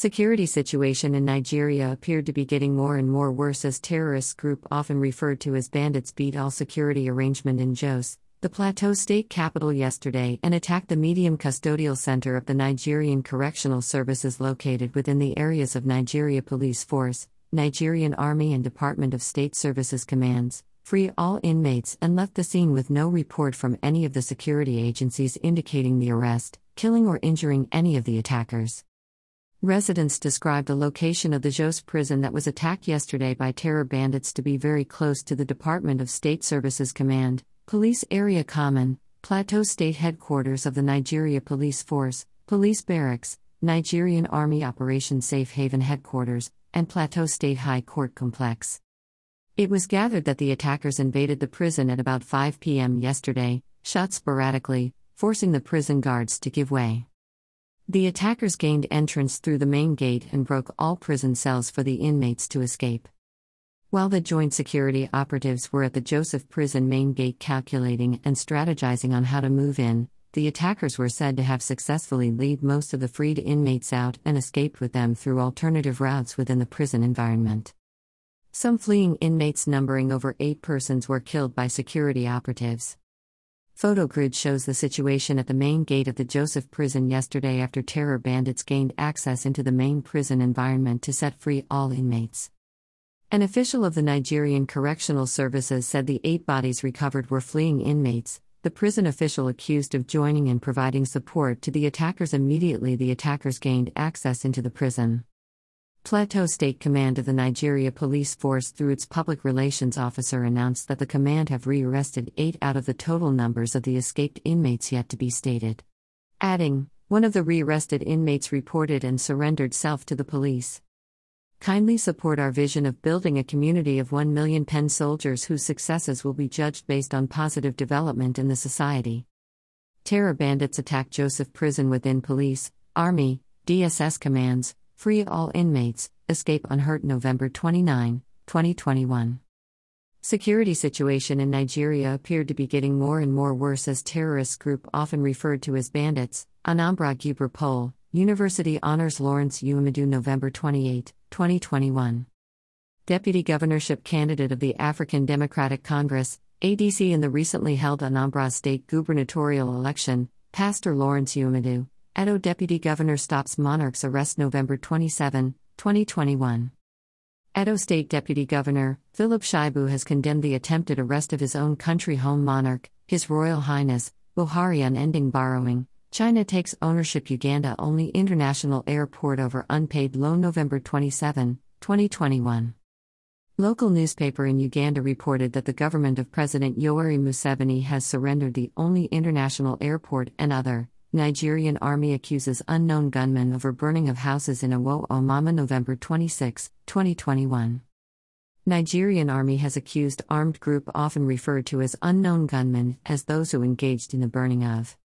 Security situation in Nigeria appeared to be getting more and more worse as terrorist group often referred to as bandits beat all security arrangement in Jos, the Plateau state capital yesterday and attacked the medium custodial center of the Nigerian Correctional Services located within the areas of Nigeria Police Force, Nigerian Army and Department of State Services commands, free all inmates and left the scene with no report from any of the security agencies indicating the arrest, killing or injuring any of the attackers. Residents described the location of the Jos prison that was attacked yesterday by terror bandits to be very close to the Department of State Services Command, Police Area Command, Plateau State Headquarters of the Nigeria Police Force, Police Barracks, Nigerian Army Operation Safe Haven Headquarters, and Plateau State High Court Complex. It was gathered that the attackers invaded the prison at about 5 p.m. yesterday, shot sporadically, forcing the prison guards to give way. The attackers gained entrance through the main gate and broke all prison cells for the inmates to escape. While the joint security operatives were at the Jos prison main gate calculating and strategizing on how to move in, the attackers were said to have successfully lead most of the freed inmates out and escaped with them through alternative routes within the prison environment. Some fleeing inmates numbering over eight persons were killed by security operatives. Photogrid shows the situation at the main gate of the Jos prison yesterday after terror bandits gained access into the main prison environment to set free all inmates. An official of the Nigerian Correctional Services said the eight bodies recovered were fleeing inmates. The prison official accused of joining and providing support to the attackers immediately the attackers gained access into the prison. Plateau State Command of the Nigeria Police Force, through its public relations officer, announced that the command have rearrested eight out of the total numbers of the escaped inmates yet to be stated. Adding, one of the rearrested inmates reported and surrendered self to the police. Kindly support our vision of building a community of 1 million pen soldiers whose successes will be judged based on positive development in the society. Terror bandits attack Jos prison within police, army, DSS commands, Free all inmates, escape unhurt November 29, 2021. Security situation in Nigeria appeared to be getting more and more worse as terrorist group often referred to as bandits. Anambra Guber Poll, University Honors Lawrence Uwemadu November 28, 2021. Deputy governorship candidate of the African Democratic Congress, ADC in the recently held Anambra state gubernatorial election, Pastor Lawrence Uwemadu, Edo Deputy Governor stops monarch's arrest November 27, 2021. Edo State Deputy Governor, Philip Shaibu has condemned the attempted arrest of his own country home monarch, His Royal Highness, Buhari on ending borrowing. China takes ownership Uganda only international airport over unpaid loan November 27, 2021. Local newspaper in Uganda reported that the government of President Yoweri Museveni has surrendered the only international airport and other Nigerian army accuses unknown gunmen over burning of houses in Awo Omama November 26, 2021. Nigerian army has accused armed group often referred to as unknown gunmen as those who engaged in the burning of